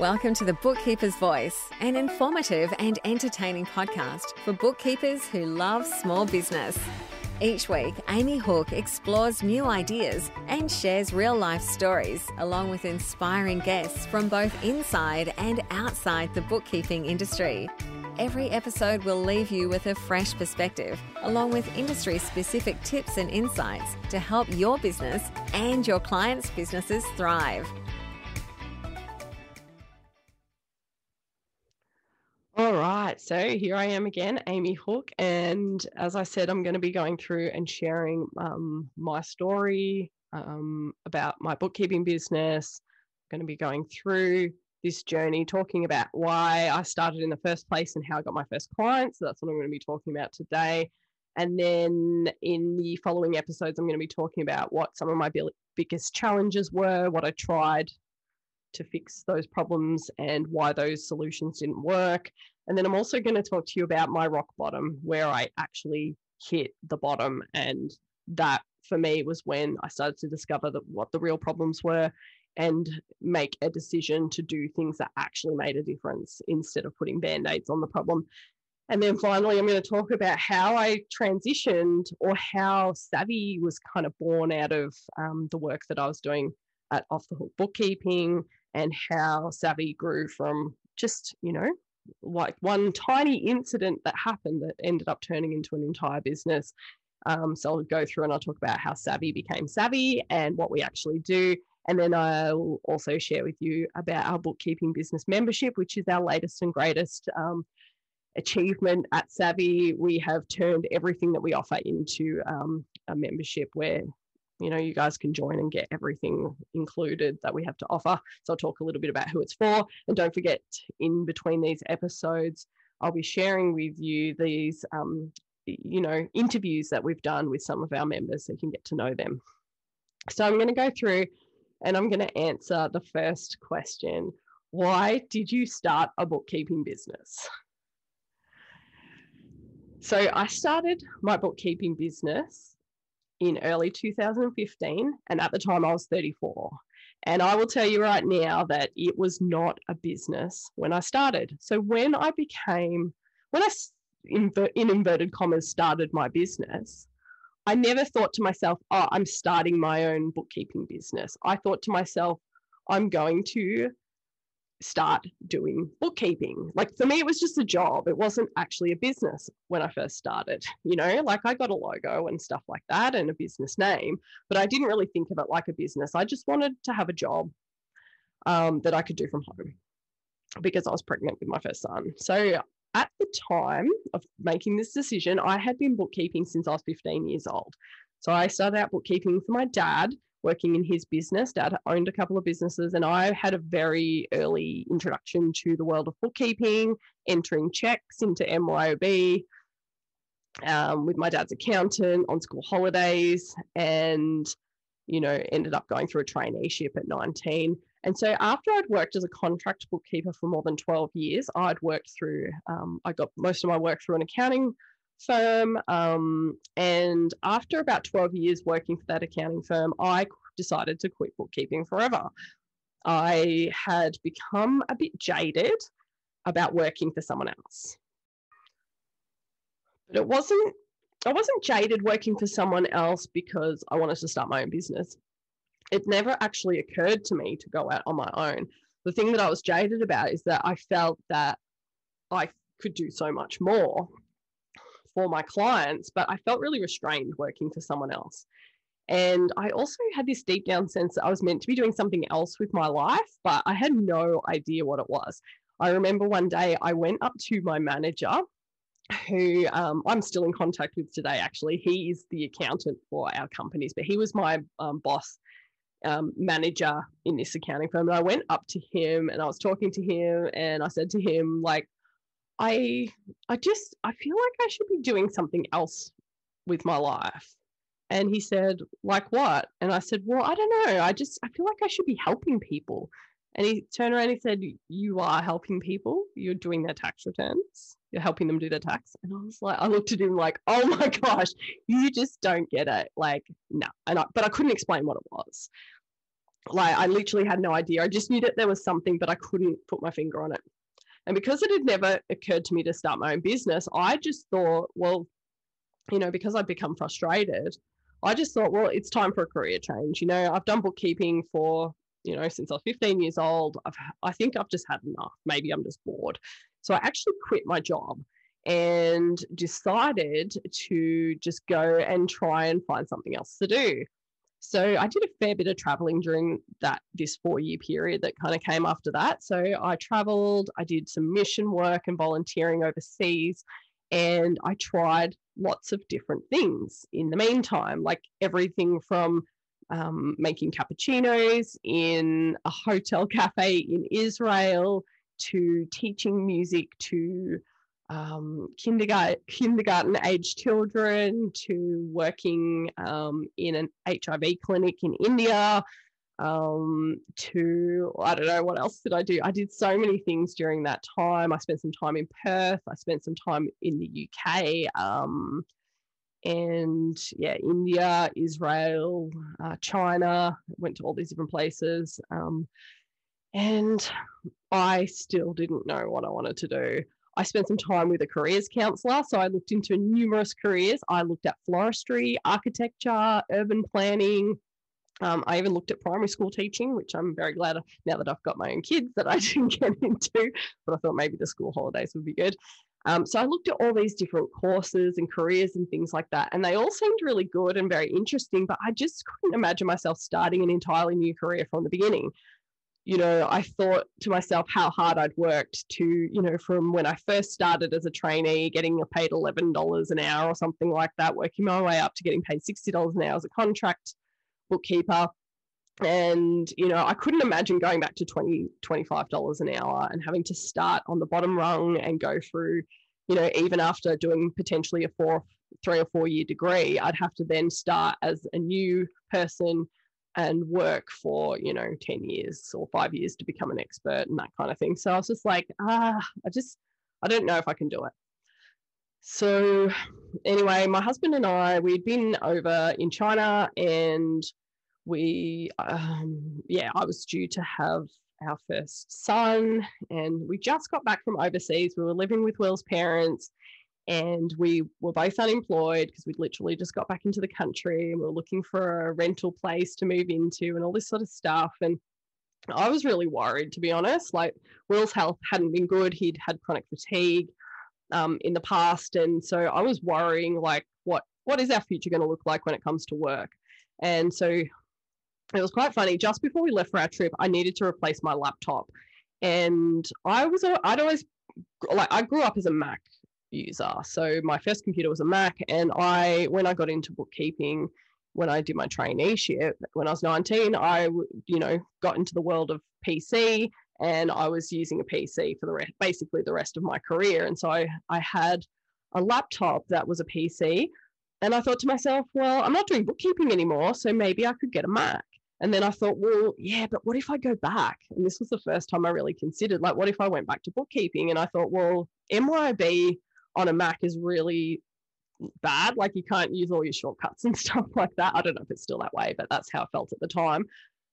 Welcome to the Bookkeeper's Voice, an informative and entertaining podcast for bookkeepers who love small business. Each week, Amy Hooke explores new ideas and shares real life stories, along with inspiring guests from both inside and outside the bookkeeping industry. Every episode will leave you with a fresh perspective, along with industry specific tips and insights to help your business and your clients' businesses thrive. Right, so here I am again, Amy Hooke, and as I said, I'm going to be going through and sharing um, my story um, about my bookkeeping business. I'm going to be going through this journey, talking about why I started in the first place and how I got my first clients. So that's what I'm going to be talking about today. And then in the following episodes, I'm going to be talking about what some of my biggest challenges were, what I tried to fix those problems and why those solutions didn't work. And then I'm also going to talk to you about my rock bottom, where I actually hit the bottom. And that for me was when I started to discover that what the real problems were and make a decision to do things that actually made a difference instead of putting band aids on the problem. And then finally, I'm going to talk about how I transitioned or how Savvy was kind of born out of um, the work that I was doing at Off the Hook Bookkeeping and how Savvy grew from just, you know, like one tiny incident that happened that ended up turning into an entire business. Um, so I'll go through and I'll talk about how Savvy became Savvy and what we actually do. And then I'll also share with you about our bookkeeping business membership, which is our latest and greatest um, achievement at Savvy. We have turned everything that we offer into um, a membership where you know you guys can join and get everything included that we have to offer. So i'll talk a little bit about who it's for. And don't forget in between these episodes i'll be sharing with you these um, you know interviews that we've done with some of our members so you can get to know them. So i'm going to go through and i'm going to answer the first question. Why did you start a bookkeeping business? So i started my bookkeeping business in early 2015. And at the time, I was 34. And I will tell you right now that it was not a business when I started. So when I became, when I, in, in inverted commas, started my business, I never thought to myself, oh, I'm starting my own bookkeeping business. I thought to myself, I'm going to start doing bookkeeping. Like for me, it was just a job. It wasn't actually a business when I first started. You know, like I got a logo and stuff like that and a business name, but I didn't really think of it like a business. I just wanted to have a job um, that I could do from home because I was pregnant with my first son. So at the time of making this decision, I had been bookkeeping since I was 15 years old. So I started out bookkeeping for my dad working in his business. Dad owned a couple of businesses, and I had a very early introduction to the world of bookkeeping, entering checks into MYOB um, with my dad's accountant on school holidays, and you know, ended up going through a traineeship at 19. And so after I'd worked as a contract bookkeeper for more than 12 years, I'd worked through, um, I got most of my work through an accounting firm. Um, and after about 12 years working for that accounting firm, I decided to quit bookkeeping forever. I had become a bit jaded about working for someone else. But it wasn't I wasn't jaded working for someone else because I wanted to start my own business. It never actually occurred to me to go out on my own. The thing that I was jaded about is that I felt that I could do so much more for my clients, but I felt really restrained working for someone else. And I also had this deep down sense that I was meant to be doing something else with my life, but I had no idea what it was. I remember one day I went up to my manager, who um, I'm still in contact with today, actually. He is the accountant for our companies, but he was my um, boss um, manager in this accounting firm. And I went up to him and I was talking to him and I said to him, like, I I just I feel like I should be doing something else with my life. And he said, like what? And I said, well, I don't know. I just I feel like I should be helping people. And he turned around and he said, You are helping people. You're doing their tax returns. You're helping them do their tax. And I was like, I looked at him like, oh my gosh, you just don't get it. Like, no. And I, but I couldn't explain what it was. like I literally had no idea. I just knew that there was something, but I couldn't put my finger on it. And because it had never occurred to me to start my own business, I just thought, well, you know, because I'd become frustrated, I just thought, well, it's time for a career change. You know, I've done bookkeeping for, you know, since I was 15 years old. I've, I think I've just had enough. Maybe I'm just bored. So I actually quit my job and decided to just go and try and find something else to do. So I did a fair bit of traveling during that this four year period that kind of came after that. So I traveled, I did some mission work and volunteering overseas, and I tried lots of different things in the meantime, like everything from um, making cappuccinos in a hotel cafe in Israel to teaching music to um, kindergarten kindergarten age children to working um, in an HIV clinic in India um, to I don't know what else did I do. I did so many things during that time. I spent some time in Perth. I spent some time in the UK. Um, and yeah, India, Israel, uh, China. Went to all these different places. Um, and I still didn't know what I wanted to do. I spent some time with a careers counselor. So I looked into numerous careers. I looked at floristry, architecture, urban planning. Um, I even looked at primary school teaching, which I'm very glad now that I've got my own kids that I didn't get into, but I thought maybe the school holidays would be good. Um, so I looked at all these different courses and careers and things like that, and they all seemed really good and very interesting, but I just couldn't imagine myself starting an entirely new career from the beginning you know, I thought to myself how hard I'd worked to, you know, from when I first started as a trainee, getting paid $11 an hour or something like that, working my way up to getting paid $60 an hour as a contract bookkeeper. And, you know, I couldn't imagine going back to $20, $25 an hour and having to start on the bottom rung and go through, you know, even after doing potentially a four, three or four year degree, I'd have to then start as a new person and work for you know 10 years or five years to become an expert and that kind of thing. So i was just like ah i just i don't know if i can do it. So anyway my husband and i we'd been over in china and we um, yeah i was due to have our first son and we just got back from overseas. We were living with will's parents and we were both unemployed because we'd literally just got back into the country and we were looking for a rental place to move into and all this sort of stuff and i was really worried to be honest. Like will's health hadn't been good he'd had chronic fatigue um, in the past and so i was worrying like what what is our future going to look like when it comes to work? And so it was quite funny just before we left for our trip i needed to replace my laptop. And i was i'd always like i grew up as a mac user. So my first computer was a Mac, and I when I got into bookkeeping, when I did my traineeship when I was 19, I you know got into the world of PC, and I was using a PC for the rest, basically the rest of my career. And so I I had a laptop that was a PC, and I thought to myself, well, I'm not doing bookkeeping anymore, so maybe I could get a Mac. And then I thought, well, yeah, but what if I go back? And this was the first time I really considered, like, what if I went back to bookkeeping? And I thought, well, MYOB on a Mac is really bad. Like you can't use all your shortcuts and stuff like that. I don't know if it's still that way, but that's how I felt at the time.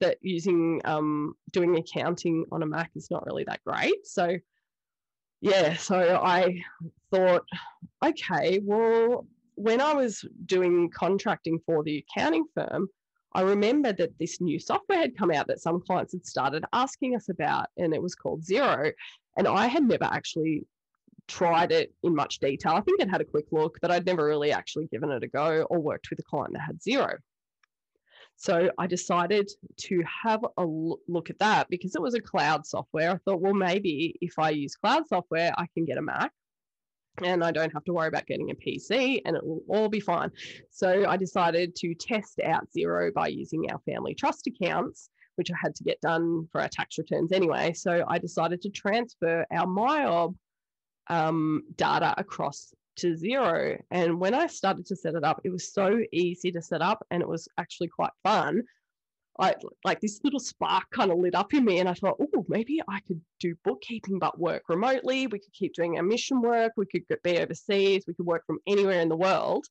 That using um, doing accounting on a Mac is not really that great. So yeah, so I thought, okay, well, when I was doing contracting for the accounting firm, I remember that this new software had come out that some clients had started asking us about, and it was called Xero. And I had never actually tried it in much detail. I think I'd had a quick look, but I'd never really actually given it a go or worked with a client that had Xero. So I decided to have a look at that because it was a cloud software. I thought, well, maybe if I use cloud software, I can get a Mac and I don't have to worry about getting a PC and it will all be fine. So I decided to test out Xero by using our family trust accounts, which I had to get done for our tax returns anyway. So I decided to transfer our MYOB um, data across to Xero. And when I started to set it up, it was so easy to set up and it was actually quite fun. I like this little spark kind of lit up in me, and I thought, oh, maybe I could do bookkeeping but work remotely. We could keep doing our mission work. We could be overseas. We could work from anywhere in the world.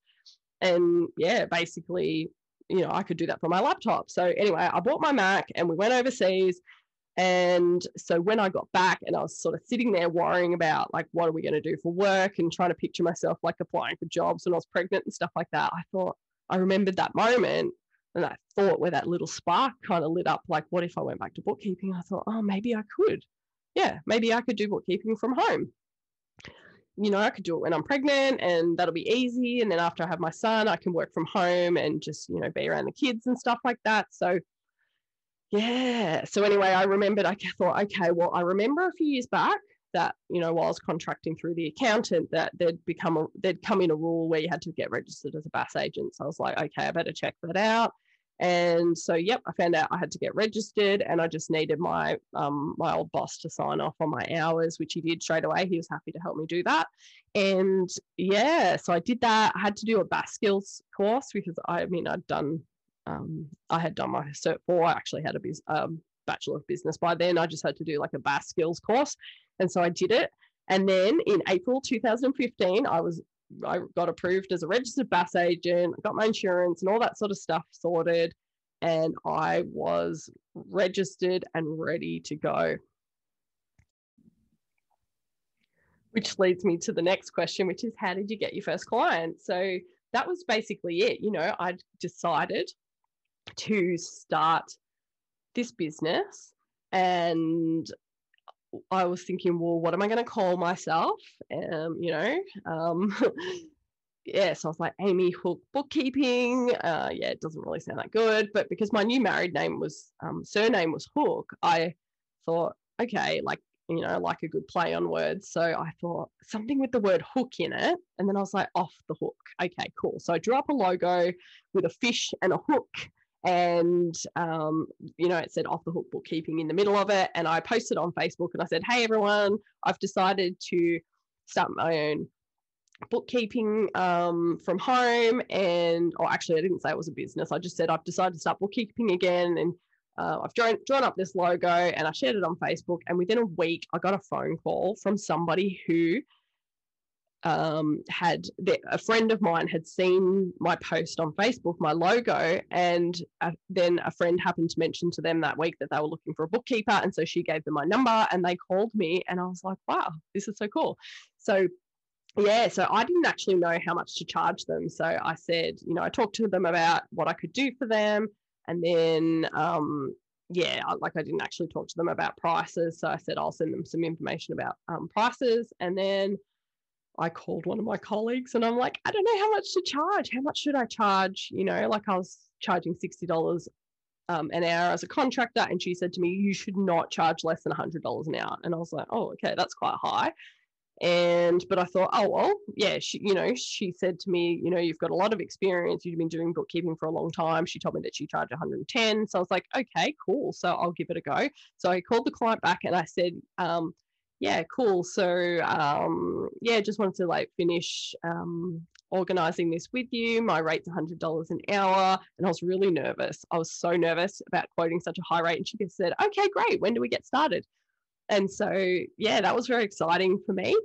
And yeah, basically, you know, I could do that from my laptop. So anyway, I bought my Mac and we went overseas. And so when I got back and I was sort of sitting there worrying about like, what are we going to do for work and trying to picture myself like applying for jobs when I was pregnant and stuff like that, I thought, I remembered that moment and I thought where that little spark kind of lit up, like, what if I went back to bookkeeping? I thought, oh, maybe I could. Yeah, maybe I could do bookkeeping from home. You know, I could do it when I'm pregnant and that'll be easy. And then after I have my son, I can work from home and just, you know, be around the kids and stuff like that. So, yeah. So, anyway, I remembered, I thought, okay, well, I remember a few years back that you know while I was contracting through the accountant that there'd become a there'd come in a rule where you had to get registered as a BAS agent. So I was like, okay, I better check that out. And so, yep, I found out I had to get registered, and I just needed my um, my old boss to sign off on my hours, which he did straight away. He was happy to help me do that, and yeah, so I did that. I had to do a BAS skills course because I mean I'd done um, I had done my cert four. I actually had a biz, um, bachelor of business by then. I just had to do like a BAS skills course, and so I did it. And then in April 2015, I was I got approved as a registered BAS agent, I got my insurance and all that sort of stuff sorted, and I was registered and ready to go. Which leads me to the next question, which is how did you get your first client? So that was basically it. You know, I decided to start this business and I was thinking, well, what am I going to call myself? Um, you know, um, yeah, so I was like, Amy Hooke Bookkeeping. Uh, yeah, it doesn't really sound that good, but because my new married name was um, surname was Hooke, I thought, okay, like you know, like a good play on words. So I thought something with the word hook in it, and then I was like, off the hook. Okay, cool. So I drew up a logo with a fish and a hook and um, you know it said off the hook bookkeeping in the middle of it and i posted on facebook and i said hey everyone i've decided to start my own bookkeeping um, from home and or actually i didn't say it was a business i just said i've decided to start bookkeeping again and uh, i've drawn, drawn up this logo and i shared it on facebook and within a week i got a phone call from somebody who um, had the, a friend of mine had seen my post on Facebook, my logo, and uh, then a friend happened to mention to them that week that they were looking for a bookkeeper, and so she gave them my number, and they called me, and I was like, "Wow, this is so cool!" So, yeah, so I didn't actually know how much to charge them, so I said, you know, I talked to them about what I could do for them, and then um, yeah, like I didn't actually talk to them about prices. So I said I'll send them some information about um, prices. And then I called one of my colleagues and I'm like, I don't know how much to charge. How much should I charge? You know, like I was charging $60 um, an hour as a contractor. And she said to me, You should not charge less than $100 an hour. And I was like, Oh, okay, that's quite high. And, but I thought, oh, well, yeah, she, you know, she said to me, you know, you've got a lot of experience. You've been doing bookkeeping for a long time. She told me that she charged 110. So I was like, okay, cool. So I'll give it a go. So I called the client back and I said, um, yeah, cool. So um, yeah, just wanted to like finish um, organizing this with you. My rate's $100 an hour. And I was really nervous. I was so nervous about quoting such a high rate. And she just said, okay, great. When do we get started? And so, yeah, that was very exciting for me.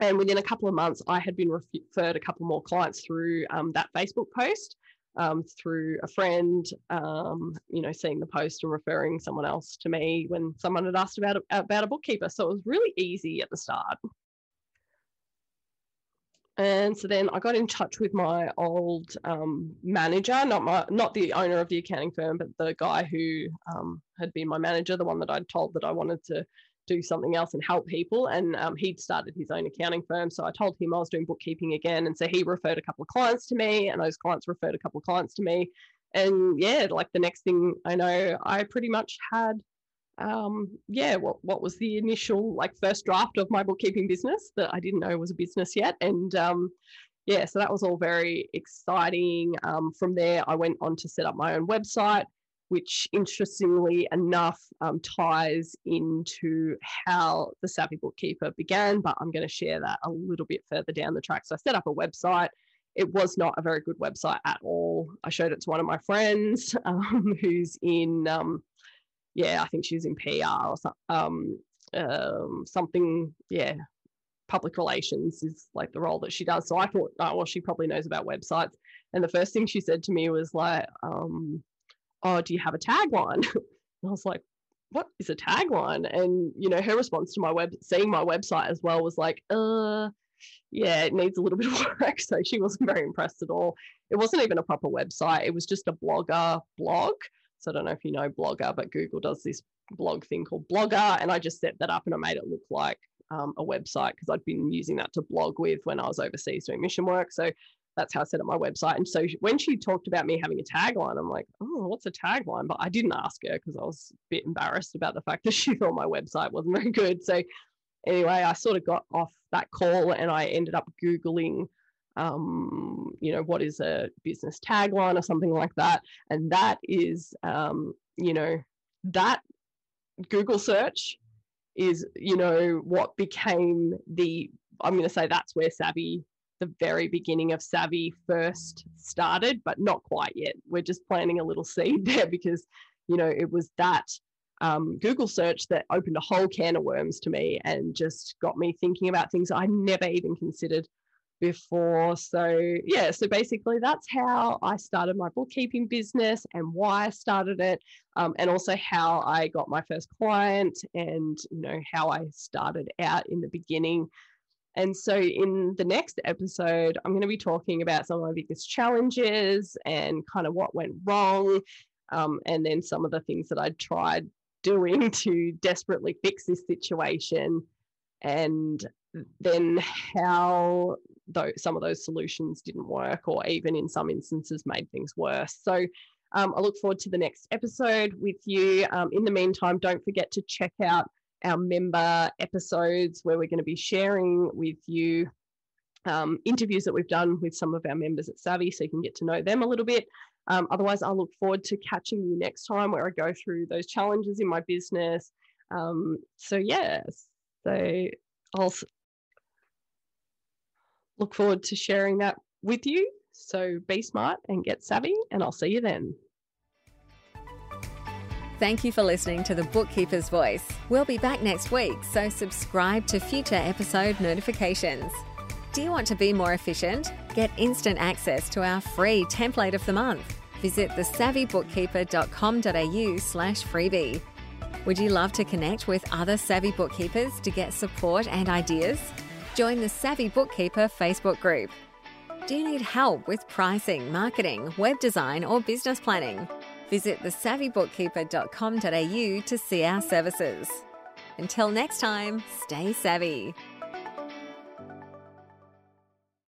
And within a couple of months, I had been referred a couple more clients through um, that Facebook post um, through a friend, um, you know, seeing the post and referring someone else to me when someone had asked about a, about a bookkeeper. So it was really easy at the start. And so then I got in touch with my old um, manager, not my, not the owner of the accounting firm, but the guy who um, had been my manager, the one that I'd told that I wanted to do something else and help people. And um, he'd started his own accounting firm. So I told him I was doing bookkeeping again. And so he referred a couple of clients to me, and those clients referred a couple of clients to me. And yeah, like the next thing I know, I pretty much had, um, yeah, what, what was the initial, like, first draft of my bookkeeping business that I didn't know was a business yet. And um, yeah, so that was all very exciting. Um, from there, I went on to set up my own website which interestingly enough um, ties into how the Savvy Bookkeeper began, but I'm going to share that a little bit further down the track. So I set up a website. It was not a very good website at all. I showed it to one of my friends um, who's in, um, yeah, I think she's in PR or um, um, something, yeah, public relations is like the role that she does. So I thought, oh, well, she probably knows about websites. And the first thing she said to me was like, um, "Oh, do you have a tagline?" And I was like, "What is a tagline?" And you know, her response to my web, seeing my website as well, was like, "Uh." Yeah, it needs a little bit of work. So she wasn't very impressed at all. It wasn't even a proper website. It was just a blogger blog. So I don't know if you know Blogger, but Google does this blog thing called Blogger. And I just set that up and I made it look like um, a website because I'd been using that to blog with when I was overseas doing mission work. So that's how I set up my website. And so when she talked about me having a tagline, I'm like, oh, what's a tagline? But I didn't ask her because I was a bit embarrassed about the fact that she thought my website wasn't very good. So anyway, I sort of got off that call and I ended up Googling, um, you know, what is a business tagline or something like that. And that is, um, you know, that Google search is, you know, what became the, I'm going to say that's where Savvy, the very beginning of Savvy first started, but not quite yet. We're just planting a little seed there because, you know, it was that um, Google search that opened a whole can of worms to me and just got me thinking about things I never even considered before. So, yeah, so basically that's how I started my bookkeeping business and why I started it, um, and also how I got my first client and, you know, how I started out in the beginning. And so, in the next episode, I'm going to be talking about some of my biggest challenges and kind of what went wrong, um, and then some of the things that I tried doing to desperately fix this situation and then how though some of those solutions didn't work or even in some instances made things worse. So um, i look forward to the next episode with you. Um, in the meantime don't forget to check out our member episodes where we're going to be sharing with you um, interviews that we've done with some of our members at savvy so you can get to know them a little bit um, otherwise, I look forward to catching you next time where I go through those challenges in my business. Um, so, yeah, so I'll look forward to sharing that with you. So, be smart and get savvy, and I'll see you then. Thank you for listening to The Bookkeeper's Voice. We'll be back next week, so subscribe to future episode notifications. Do you want to be more efficient? Get instant access to our free template of the month visit thesavvybookkeeper.com.au slash freebie. Would you love to connect with other savvy bookkeepers to get support and ideas? Join the Savvy Bookkeeper Facebook group. Do you need help with pricing, marketing, web design, or business planning? Visit thesavvybookkeeper.com.au to see our services. Until next time, stay savvy.